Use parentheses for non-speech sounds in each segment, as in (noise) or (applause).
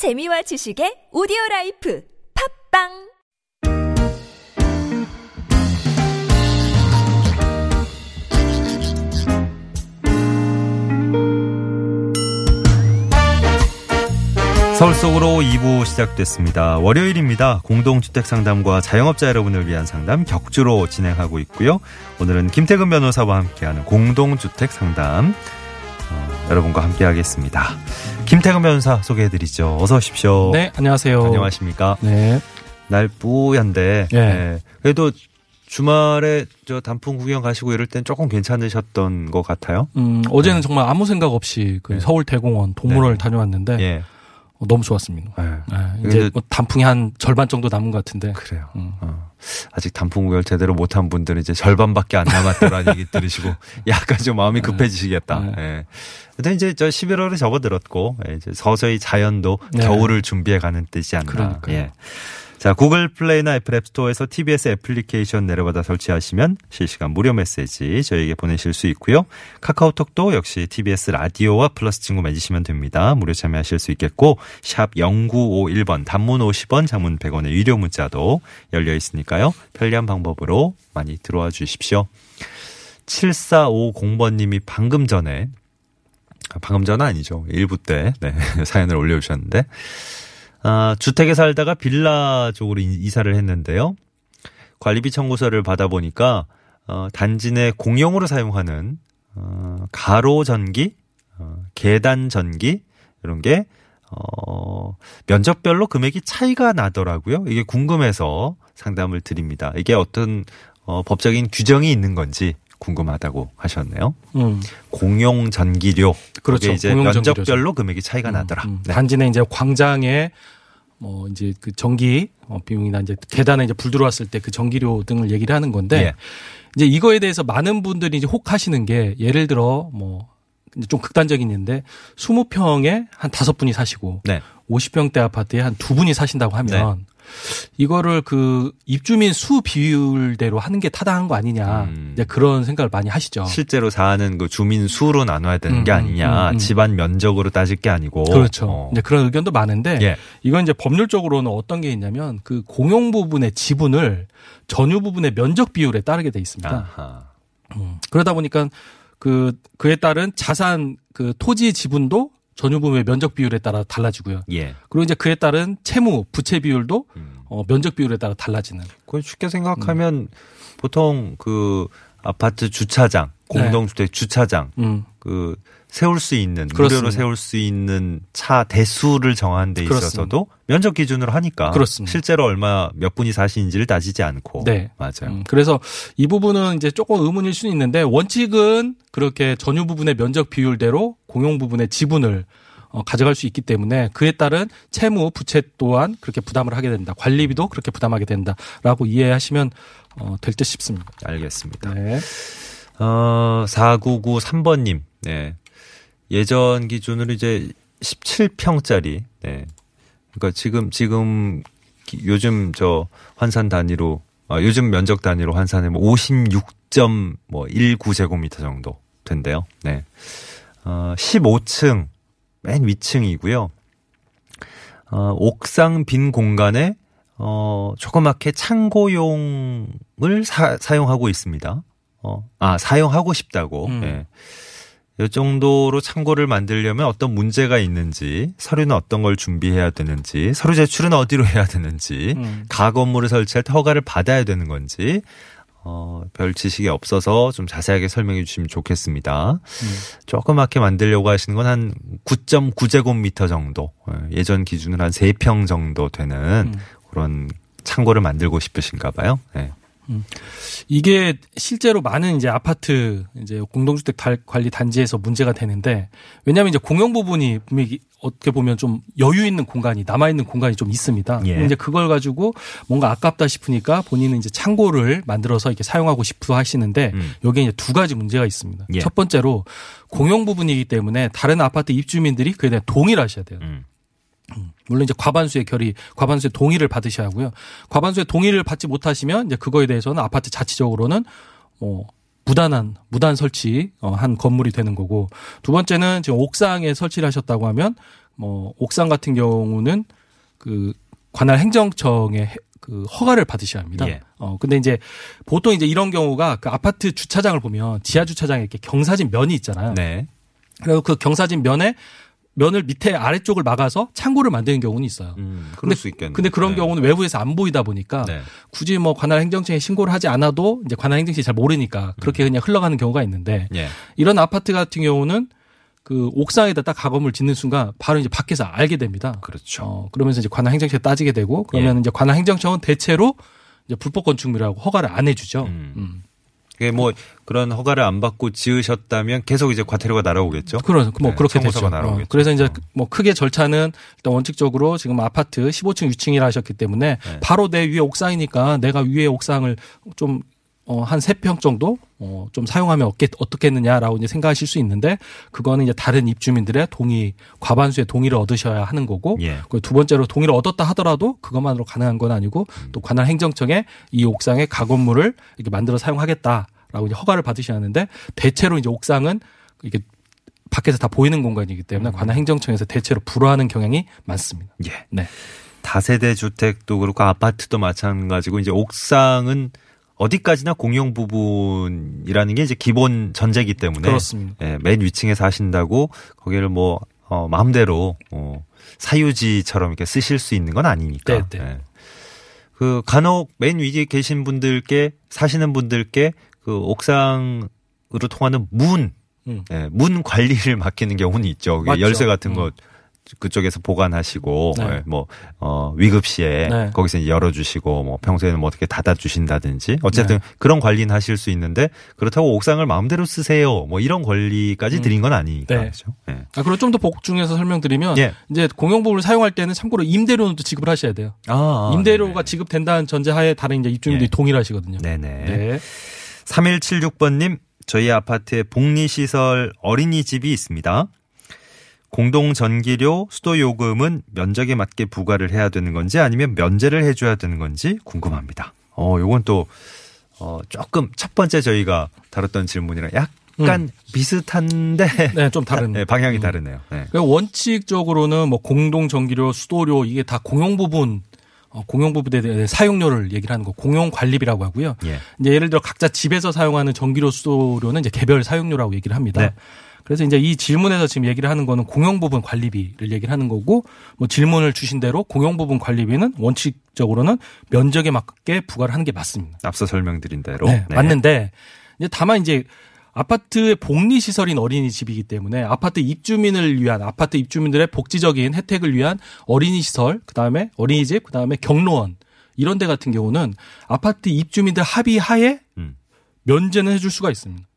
재미와 지식의 오디오 라이프 팟빵 서울 속으로 2부 시작됐습니다. 월요일입니다. 공동주택 상담과 자영업자 여러분을 위한 상담 격주로 진행하고 있고요. 오늘은 김태근 변호사와 함께하는 공동주택 상담 어, 여러분과 함께하겠습니다. 김태근 변호사 소개해드리죠. 어서 오십시오. 네, 안녕하세요. 안녕하십니까. 네. 날 뿌얀데 예. 예. 그래도 주말에 저 단풍 구경 가시고 이럴 땐 조금 괜찮으셨던 것 같아요. 음, 어제는 정말 아무 생각 없이 그 네. 서울 대공원 동물원을 네. 다녀왔는데 예. 어, 너무 좋았습니다. 예. 네, 근데- 이제 뭐 단풍이 한 절반 정도 남은 것 같은데. 그래요. 음. 어. 아직 단풍 구경 제대로 못한 분들은 이제 절반밖에 안 남았다라는 (laughs) 얘기 들으시고 약간 좀 마음이 급해지시겠다. 네. 예. 근데 이제 저 11월에 접어들었고 예, 이제 서서히 자연도 네. 겨울을 준비해 가는 듯이 않나. 그러니까요. 예. 자, 구글 플레이나 애플 앱스토어에서 TBS 애플리케이션 내려받아 설치하시면 실시간 무료 메시지 저희에게 보내실 수 있고요. 카카오톡도 역시 TBS 라디오와 플러스 친구 맺으시면 됩니다. 무료 참여하실 수 있겠고 샵 0951번 단문 50원 장문 100원의 유료 문자도 열려 있으니까요. 편리한 방법으로 많이 들어와 주십시오. 7450번 님이 방금 전에 아, 방금 전은 아니죠. 1부 때 네, (laughs) 사연을 올려주셨는데 아, 주택에 살다가 빌라 쪽으로 이- 이사를 했는데요. 관리비 청구서를 받아보니까 어, 단지 내 공용으로 사용하는 어, 가로 전기, 어, 계단 전기 이런 게 어, 면적별로 금액이 차이가 나더라고요. 이게 궁금해서 상담을 드립니다. 이게 어떤 어, 법적인 규정이 있는 건지 궁금하다고 하셨네요. 음, 공용 전기료. 그렇죠. 이제 공용 전기료죠. 면적별로 금액이 차이가 나더라. 음, 네. 단지 내 이제 광장에 뭐 이제 그 전기 어, 비용이나 이제 계단에 이제 불 들어왔을 때 그 전기료 등을 얘기를 하는 건데 예. 이제 이거에 대해서 많은 분들이 이제 혹하시는 게 예를 들어 뭐 좀 극단적인 예인데 20평에 한 다섯 분이 사시고 네. 50평대 아파트에 한 두 분이 사신다고 하면 이거를 그 입주민 수 비율대로 하는 게 타당한 거 아니냐 음. 이제 그런 생각을 많이 하시죠. 실제로 사는 그 주민 수로 나눠야 되는 게 음, 아니냐. 음, 음. 집안 면적으로 따질 게 아니고. 그렇죠. 어. 이제 그런 의견도 많은데 예. 이건 이제 법률적으로는 어떤 게 있냐면 그 공용 부분의 지분을 전유 부분의 면적 비율에 따르게 돼 있습니다. 음. 그러다 보니까 그 그에 따른 자산 그 토지 지분도 전유 부분의 면적 비율에 따라 달라지고요. 예. 그리고 이제 그에 따른 채무 부채 비율도 음. 어, 면적 비율에 따라 달라지는. 그 쉽게 생각하면 보통 그 아파트 주차장, 공동주택 주차장 음. 그 세울 수 있는 그렇습니다. 무료로 세울 수 있는 차 대수를 정한 데 있어서도 면적 기준으로 하니까 그렇습니다. 실제로 얼마 몇 분이 사시는지를 따지지 않고 네. 맞아요. 음, 그래서 이 부분은 이제 조금 의문일 수는 있는데 원칙은 그렇게 전유 부분의 면적 비율대로 공용 부분의 지분을 어, 가져갈 수 있기 때문에 그에 따른 채무 부채 또한 그렇게 부담을 하게 된다. 관리비도 그렇게 부담하게 된다라고 이해하시면 어, 될 듯 싶습니다. 알겠습니다. 네. 어, 4993번님, 네. 예전 기준으로 이제 17평짜리, 네. 그러니까 지금, 지금, 기- 요즘 저 환산 단위로, 아, 요즘 면적 단위로 환산하면 56.19제곱미터 정도 된대요. 네. 어, 15층, 맨 위층이고요. 어, 옥상 빈 공간에 어, 조그맣게 창고용을 사, 사용하고 있습니다. 어, 아, 사용하고 싶다고. 음. 예. 이 정도로 창고를 만들려면 어떤 문제가 있는지, 서류는 어떤 걸 준비해야 되는지, 서류 제출은 어디로 해야 되는지, 음. 가건물을 설치할 때 허가를 받아야 되는 건지, 어, 별 지식이 없어서 좀 자세하게 설명해 주시면 좋겠습니다. 음. 조그맣게 만들려고 하시는 건 한 9.9제곱미터 정도, 어, 예전 기준으로 한 3평 정도 되는 음. 그런 창고를 만들고 싶으신가 봐요. 네. 이게 실제로 많은 이제 아파트 이제 공동주택 달- 관리 단지에서 문제가 되는데 왜냐하면 이제 공용 부분이 분명히 어떻게 보면 좀 여유 있는 공간이 남아 있는 공간이 좀 있습니다. 예. 이제 그걸 가지고 뭔가 아깝다 싶으니까 본인은 이제 창고를 만들어서 이렇게 사용하고 싶어 하시는데 음. 여기에 이제 두 가지 문제가 있습니다. 예. 첫 번째로 공용 부분이기 때문에 다른 아파트 입주민들이 그에 대한 동의를 하셔야 돼요. 음. 물론 이제 과반수의 결의, 과반수의 동의를 받으셔야 하고요. 과반수의 동의를 받지 못하시면 이제 그거에 대해서는 아파트 자체적으로는 뭐 무단한 무단 설치 어, 한 건물이 되는 거고 두 번째는 지금 옥상에 설치를 하셨다고 하면 뭐 옥상 같은 경우는 그 관할 행정청의 해- 그 허가를 받으셔야 합니다. 예. 어 근데 이제 보통 이제 이런 경우가 그 아파트 주차장을 보면 지하 주차장에 이렇게 경사진 면이 있잖아요. 네. 그리고 그 경사진 면에 면을 밑에 아래쪽을 막아서 창고를 만드는 경우는 있어요. 음, 그럴 근데, 수 있겠네. 근데 그런 네. 경우는 외부에서 안 보이다 보니까 네. 굳이 뭐 관할 행정청에 신고를 하지 않아도 이제 관할 행정청이 잘 모르니까 그렇게 그냥 흘러가는 경우가 있는데 예. 이런 아파트 같은 경우는 그 옥상에다 딱 가건물 짓는 순간 바로 이제 밖에서 알게 됩니다. 그렇죠. 어, 그러면서 이제 관할 행정청에 따지게 되고 그러면 이제 관할 행정청은 대체로 이제 불법 건축물이라고 허가를 안 해주죠. 음. 음. 그게 뭐 그런 허가를 안 받고 지으셨다면 계속 이제 과태료가 날아오겠죠. 그런 뭐 네, 그렇게 되죠. 날아오겠죠. 어, 그래서 이제 어. 뭐 크게 절차는 일단 원칙적으로 지금 아파트 15층, 6층이라 하셨기 때문에 네. 바로 내 위에 옥상이니까 내가 위에 옥상을 좀 어, 한 세 평 정도 어, 좀 사용하면 어떻게, 어떻겠느냐라고 이제 생각하실 수 있는데 그거는 이제 다른 입주민들의 동의 과반수의 동의를 얻으셔야 하는 거고 예. 그두 번째로 동의를 얻었다 하더라도 그것만으로 가능한 건 아니고 또 관할 행정청에 이 옥상에 가건물을 이렇게 만들어 사용하겠다라고 이제 허가를 받으셔야 하는데 대체로 이제 옥상은 이게 밖에서 다 보이는 공간이기 때문에 관할 행정청에서 대체로 불허하는 경향이 많습니다. 예. 네. 다세대 주택도 그렇고 아파트도 마찬가지고 이제 옥상은 어디까지나 공용 부분이라는 게 이제 기본 전제이기 때문에 그렇습니다. 예, 맨 위층에 사신다고 거기를 뭐 어, 마음대로 어, 사유지처럼 이렇게 쓰실 수 있는 건 아니니까. 네, 네. 예. 그 간혹 맨 위에 계신 분들께 사시는 분들께 그 옥상으로 통하는 문, 음. 예, 문 관리를 (laughs) 맡기는 경우는 있죠. 맞죠. 열쇠 같은 음. 거 그쪽에서 보관하시고 네. 예, 뭐 어, 위급 시에 네. 거기서 이제 열어 주시고 뭐 평소에는 뭐 어떻게 닫아 주신다든지 어쨌든 네. 그런 관리는 하실 수 있는데 그렇다고 옥상을 마음대로 쓰세요 뭐 이런 권리까지 음. 드린 건 아니니까 네. 그렇죠. 예. 아, 그리고 좀 더 복중해서 설명드리면 예. 이제 공용부를 사용할 때는 참고로 임대료는 또 지급을 하셔야 돼요. 아, 임대료가 지급된다는 전제하에 다른 이제 입주민들이 예. 동의를 하시거든요. 네네. 네. 3176번님, 저희 아파트에 복리시설 어린이집이 있습니다. 공동 전기료, 수도 요금은 면적에 맞게 부과를 해야 되는 건지 아니면 면제를 해줘야 되는 건지 궁금합니다. 어, 요건 또, 어, 조금 첫 번째 저희가 다뤘던 질문이랑 약간 비슷한데. (laughs) 네, 좀 다른. 네, 방향이 음. 다르네요. 네. 그러니까 원칙적으로는 뭐 공동 전기료, 수도료 이게 다 공용 부분 어, 공용 부분에 대한 사용료를 얘기를 하는 거 공용 관리비라고 하고요. 예. 이제 예를 들어 각자 집에서 사용하는 전기료, 수도료는 이제 개별 사용료라고 얘기를 합니다. 네. 그래서 이제 이 질문에서 지금 얘기를 하는 거는 공용 부분 관리비를 얘기를 하는 거고 뭐 질문을 주신 대로 공용 부분 관리비는 원칙적으로는 면적에 맞게 부과를 하는 게 맞습니다. 앞서 설명드린 대로. 네, 네. 맞는데 이제 다만 이제 아파트의 복리 시설인 어린이집이기 때문에 아파트 입주민을 위한 아파트 입주민들의 복지적인 혜택을 위한 어린이 시설, 그다음에 어린이집, 그다음에 경로원 이런 데 같은 경우는 아파트 입주민들 합의 하에 음. 면제는 해줄 수가 있습니다.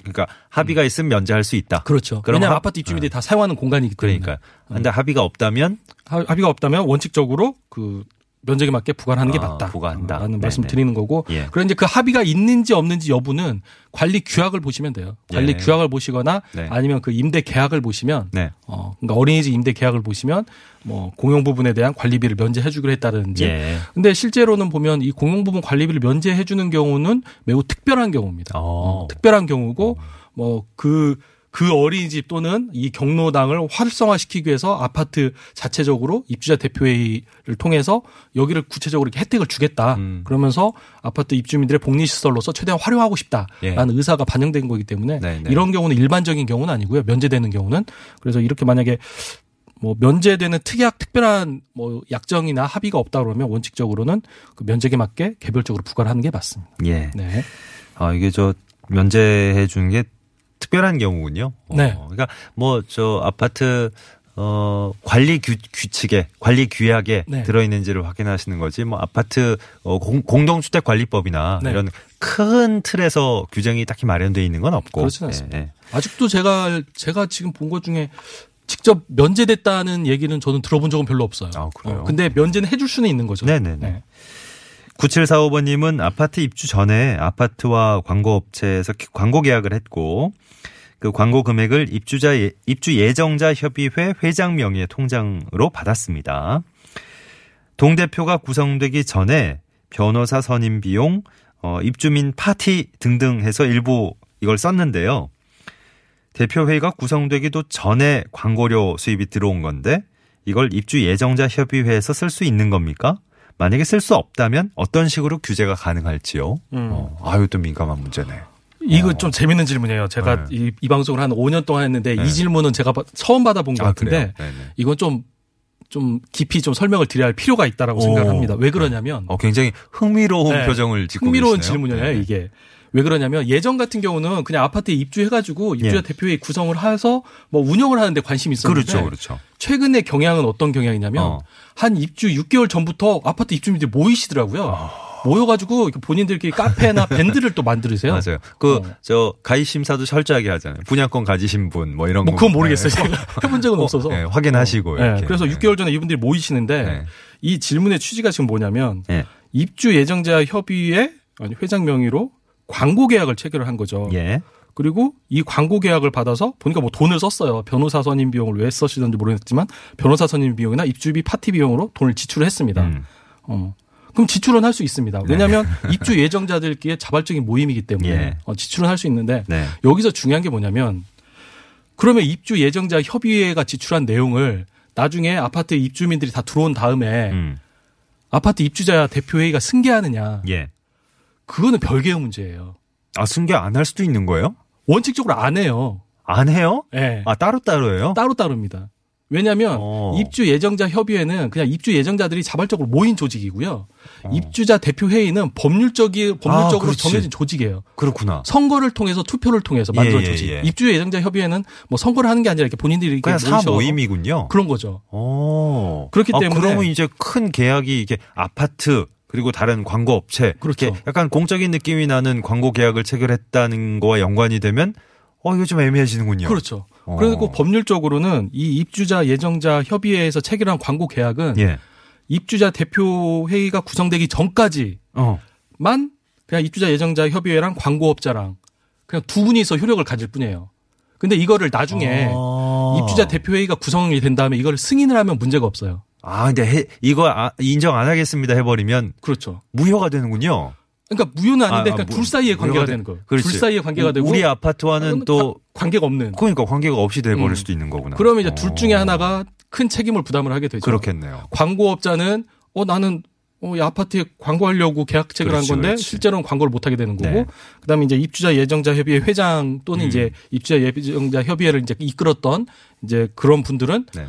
그러니까 합의가 있으면 면제할 수 있다. 그렇죠. 그럼 왜냐하면 합- 아파트 입주민들이 다 사용하는 공간이기 때문에. 그러니까. 근데 합의가 없다면 하- 합의가 없다면 원칙적으로 그 면적에 맞게 부과를 하는 게 아, 맞다. 부과한다. 라는 네네. 말씀 드리는 거고. 예. 그런 이제 그 합의가 있는지 없는지 여부는 관리 규약을 보시면 돼요. 관리 예. 규약을 보시거나 네. 아니면 그 임대 계약을 보시면 네. 어, 그러니까 어린이집 임대 계약을 보시면 뭐 공용 부분에 대한 관리비를 면제해 주기로 했다든지. 예. 근데 실제로는 보면 이 공용 부분 관리비를 면제해 주는 경우는 매우 특별한 경우입니다. 어. 어, 특별한 경우고 뭐그 그 어린이집 또는 이 경로당을 활성화시키기 위해서 아파트 자체적으로 입주자 대표회의를 통해서 여기를 구체적으로 이렇게 혜택을 주겠다. 음. 그러면서 아파트 입주민들의 복리시설로서 최대한 활용하고 싶다라는 예. 의사가 반영된 거기 때문에 네, 네. 이런 경우는 일반적인 경우는 아니고요. 면제되는 경우는 그래서 이렇게 만약에 뭐 면제되는 특약 특별한 뭐 약정이나 합의가 없다 그러면 원칙적으로는 그 면적에 맞게 개별적으로 부과를 하는 게 맞습니다. 예. 네. 아, 이게 저 면제해 주는 게 특별한 경우군요. 어, 네. 그러니까 뭐 저 아파트 어 관리 규, 규칙에 관리 규약에 네. 들어 있는지를 확인하시는 거지 뭐 아파트 어 공, 공동주택 관리법이나 네. 이런 큰 틀에서 규정이 딱히 마련되어 있는 건 없고 않습니다. 예, 예. 아직도 제가 제가 지금 본 것 중에 직접 면제됐다는 얘기는 저는 들어본 적은 별로 없어요. 아, 그래요? 어, 근데 면제는 해줄 수는 있는 거죠. 네네네. 네. 9745번님은 아파트 입주 전에 아파트와 광고업체에서 기- 광고 계약을 했고 그 광고 금액을 입주자 예- 입주 예정자 협의회 회장 명의의 통장으로 받았습니다. 동 대표가 구성되기 전에 변호사 선임 비용, 어, 입주민 파티 등등 해서 일부 이걸 썼는데요. 대표회의가 구성되기도 전에 광고료 수입이 들어온 건데 이걸 입주 예정자 협의회에서 쓸 수 있는 겁니까? 만약에 쓸 수 없다면 어떤 식으로 규제가 가능할지요? 음. 어, 아유 또 민감한 문제네. 이거 좀 재밌는 질문이에요. 제가 네. 이, 이 방송을 한 5년 동안 했는데 네. 이 질문은 제가 바- 처음 받아본 것 아, 같은데. 이건 좀, 좀 깊이 좀 설명을 드려야 할 필요가 있다라고 오. 생각합니다. 왜 그러냐면 어, 굉장히 흥미로운 네. 표정을 짓고 흥미로운. 질문이에요, 네네. 이게. 왜 그러냐면 예전 같은 경우는 그냥 아파트에 입주해가지고 입주자 예. 대표회의 구성을 해서 뭐 운영을 하는데 관심이 있었는데 그렇죠, 그렇죠. 최근의 경향은 어떤 경향이냐면 어. 한 입주 6개월 전부터 아파트 입주민들이 모이시더라고요. 모여가지고 이렇게 본인들끼리 카페나 (laughs) 밴드를 또 만들으세요. 맞아요. 그, 어. 저, 가입 심사도 철저하게 하잖아요. 분양권 가지신 분, 뭐 이런 뭐 거. 그건 모르겠어요. 네. 제가 해본 적은 없어서. 네, 확인하시고. 네, 이렇게. 그래서 네. 6개월 전에 이분들이 모이시는데 네. 이 질문의 취지가 지금 뭐냐면 예. 입주 예정자 협의회 아니 회장 명의로 광고 계약을 체결을 한 거죠. 예. 그리고 이 광고 계약을 받아서 보니까 뭐 돈을 썼어요. 변호사 선임 비용을 왜 쓰시는지 모르겠지만 변호사 선임 비용이나 입주비 파티 비용으로 돈을 지출했습니다. 음. 어. 그럼 지출은 할 수 있습니다. 왜냐하면 입주 예정자들끼리 자발적인 모임이기 때문에 예. 어, 지출은 할 수 있는데 네. 여기서 중요한 게 뭐냐면 그러면 입주 예정자 협의회가 지출한 내용을 나중에 아파트 입주민들이 다 들어온 다음에 음. 아파트 입주자 대표회의가 승계하느냐 예. 그거는 별개의 문제예요. 아, 승계 안 할 수도 있는 거예요? 원칙적으로 안 해요. 안 해요? 예. 아, 따로 따로예요? 따로 따로입니다. 왜냐하면 어. 입주 예정자 협의회는 그냥 입주 예정자들이 자발적으로 모인 조직이고요. 입주자 대표 회의는 법률적이 법률적으로 어. 아, 그렇지. 정해진 조직이에요. 그렇구나. 선거를 통해서 투표를 통해서 만들어 예, 예, 조직. 예. 입주 예정자 협의회는 뭐 선거를 하는 게 아니라 이렇게 본인들이 이렇게 그냥 사 모이셔 모임이군요. 그런 거죠. 오. 그렇기 아, 때문에- 그러면 이제 큰 계약이 이게 아파트 그리고 다른 광고 업체 그렇죠. 약간 공적인 느낌이 나는 광고 계약을 체결했다는 거와 연관이 되면 어 이거 좀 애매해지는군요. 그렇죠. 어. 그리고 법률적으로는 이 입주자 예정자 협의회에서 체결한 광고 계약은 예. 입주자 대표 회의가 구성되기 전까지만 어. 그냥 입주자 예정자 협의회랑 광고업자랑 그냥 두 분이서 효력을 가질 뿐이에요. 근데 이거를 나중에 아. 입주자 대표 회의가 구성이 된 다음에 이걸 승인을 하면 문제가 없어요. 아, 근데 해- 이거 아, 인정 안 하겠습니다 해버리면 그렇죠. 무효가 되는군요. 그러니까 무효는 아닌데 아, 아, 그러니까 무- 둘 사이의 관계가 되는 되- 거예요. 그렇지. 둘 사이의 관계가 되고 우리 아파트와는 또 관- 관계가 없는. 그러니까 관계가 없이 돼버릴 음. 수도 있는 거구나. 그러면 이제 둘 중에 어. 하나가 큰 책임을 부담을 하게 되죠. 그렇겠네요. 광고업자는 어 나는 어, 이 아파트에 광고하려고 계약 체결한 그렇지, 건데 그렇지. 실제로는 광고를 못 하게 되는 거고 네. 그다음에 이제 입주자 예정자 협의회 회장 또는 음. 이제 입주자 예정자 협의회를 이제 이끌었던 이제 그런 분들은 네.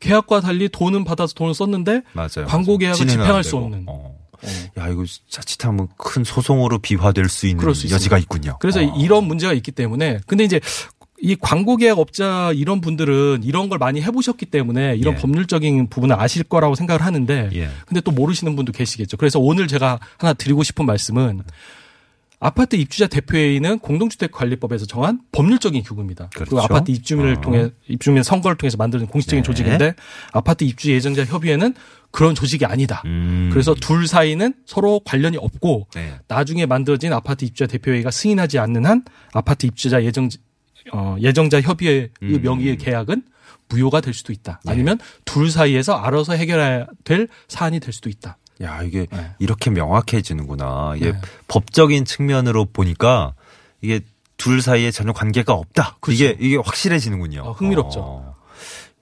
계약과 달리 돈은 받아서 돈을 썼는데 맞아요. 광고. 계약을 집행할 안 수. 없는. 어. 어. 야, 이거 자칫하면 큰 소송으로 비화될 수 있는 수 여지가 있습니다. 있군요. 그래서 어. 이런 문제가 있기 때문에 근데 이제 이 광고 계약 업자 이런 분들은 이런 걸 많이 해보셨기 때문에 이런 예. 법률적인 부분을 아실 거라고 생각을 하는데 예. 근데 또 모르시는 분도 계시겠죠. 그래서 오늘 제가 하나 드리고 싶은 말씀은 아파트 입주자 대표회의는 공동주택관리법에서 정한 법률적인 기구입니다. 그리고 그렇죠. 아파트 입주민을 어. 통해 입주민 선거를 통해서 만드는 공식적인 네. 조직인데 아파트 입주 예정자 협의회는 그런 조직이 아니다. 음. 그래서 둘 사이는 서로 관련이 없고 네. 나중에 만들어진 아파트 입주자 대표회의가 승인하지 않는 한 아파트 입주자 예정 어, 예정자 협의회의 음. 명의의 계약은 무효가 될 수도 있다. 예. 아니면 둘 사이에서 알아서 해결해야 될 사안이 될 수도 있다. 야, 이게 네. 이렇게 명확해지는구나. 이게 네. 법적인 측면으로 보니까 이게 둘 사이에 전혀 관계가 없다. 그렇죠. 이게 이게 확실해지는군요. 어, 흥미롭죠. 어.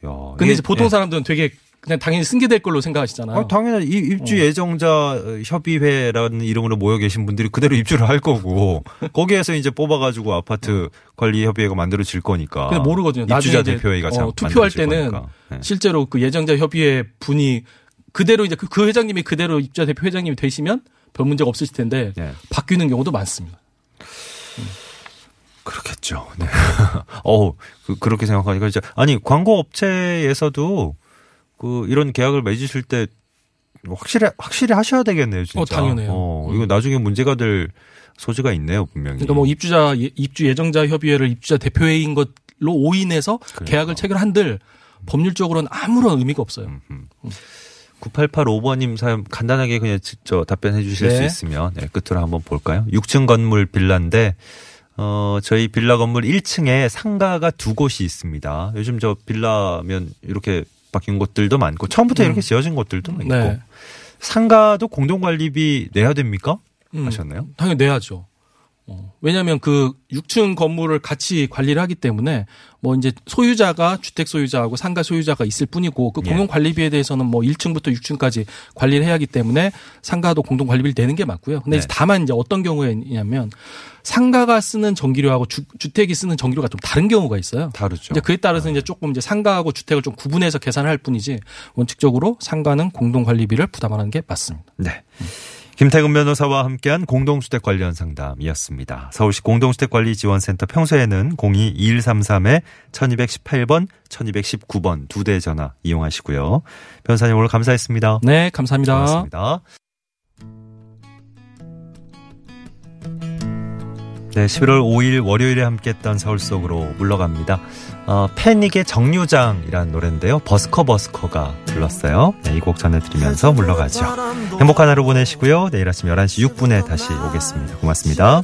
야, 근데 이게- 이제 보통 예. 사람들은 되게 그냥 당연히 승계될 걸로 생각하시잖아요. 아, 당연히 이 입주 어. 예정자 협의회라는 이름으로 모여 계신 분들이 그대로 입주를 할 거고 (laughs) 거기에서 이제 뽑아가지고 아파트 관리 협의회가 만들어질 거니까. 근데 모르거든요. 입주자 대표회의가 어, 참 투표할 때는 거니까. 네. 실제로 그 예정자 협의회 분이 그대로 이제 그, 그 회장님이 그대로 입주자 대표 회장님이 되시면 별 문제가 없으실 텐데 네. 바뀌는 경우도 많습니다. 그렇겠죠. 네. (laughs) 어, 그, 그렇게 생각하니까 이제 아니 광고 업체에서도 그 이런 계약을 맺으실 때 확실히 확실히 하셔야 되겠네요, 진짜. 어, 당연해요. 어, 이거 나중에 문제가 될 소지가 있네요, 분명히. 그러니까 뭐 입주자 예- 입주 예정자 협의회를 입주자 대표회의인 것로 오인해서 그러니까. 계약을 체결한들 법률적으로는 아무런 의미가 없어요. 음. 9885번님 사연 간단하게 그냥 저 답변해 주실 네. 수 있으면 네, 끝으로 한번 볼까요? 6층 건물 빌라인데 어 저희 빌라 건물 1층에 상가가 두 곳이 있습니다. 요즘 저 빌라면 이렇게 바뀐 곳들도 많고 처음부터 이렇게 지어진 곳들도 있고 음. 네. 상가도 공동관리비 내야 됩니까? 음, 하셨나요? 당연히 내야죠. 어, 왜냐하면 그 6층 건물을 같이 관리를 하기 때문에 뭐 이제 소유자가 주택 소유자하고 상가 소유자가 있을 뿐이고 그 예. 공용 관리비에 대해서는 뭐 1층부터 6층까지 관리를 해야 하기 때문에 상가도 공동 관리비를 내는 게 맞고요. 근데 네. 이제 다만 이제 어떤 경우에냐면 상가가 쓰는 전기료하고 주, 주택이 쓰는 전기료가 좀 다른 경우가 있어요. 다르죠. 이제 그에 따라서 이제 조금 이제 상가하고 주택을 좀 구분해서 계산할 뿐이지 원칙적으로 상가는 공동 관리비를 부담하는 게 맞습니다. 네. 김태근 변호사와 함께한 공동주택 관련 상담이었습니다. 서울시 공동주택관리지원센터 평소에는 02-2133에 1218번, 1219번 두 대 전화 이용하시고요. 변호사님 오늘 감사했습니다. 네, 감사합니다. 고맙습니다. 네, 11월 5일 월요일에 함께했던 서울 속으로 물러갑니다. 어, 패닉의 정류장이라는 노래인데요. 버스커 버스커가 불렀어요. 네, 이 곡 전해드리면서 물러가죠. 행복한 하루 보내시고요. 내일 아침 11시 6분에 다시 오겠습니다. 고맙습니다.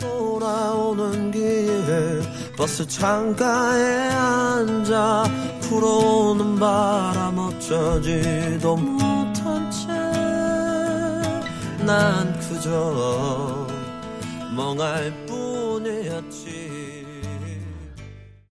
버스 창가에 앉아 불어오는 바람 어쩌지도 못한 채 난 그저 멍할 뿐이었지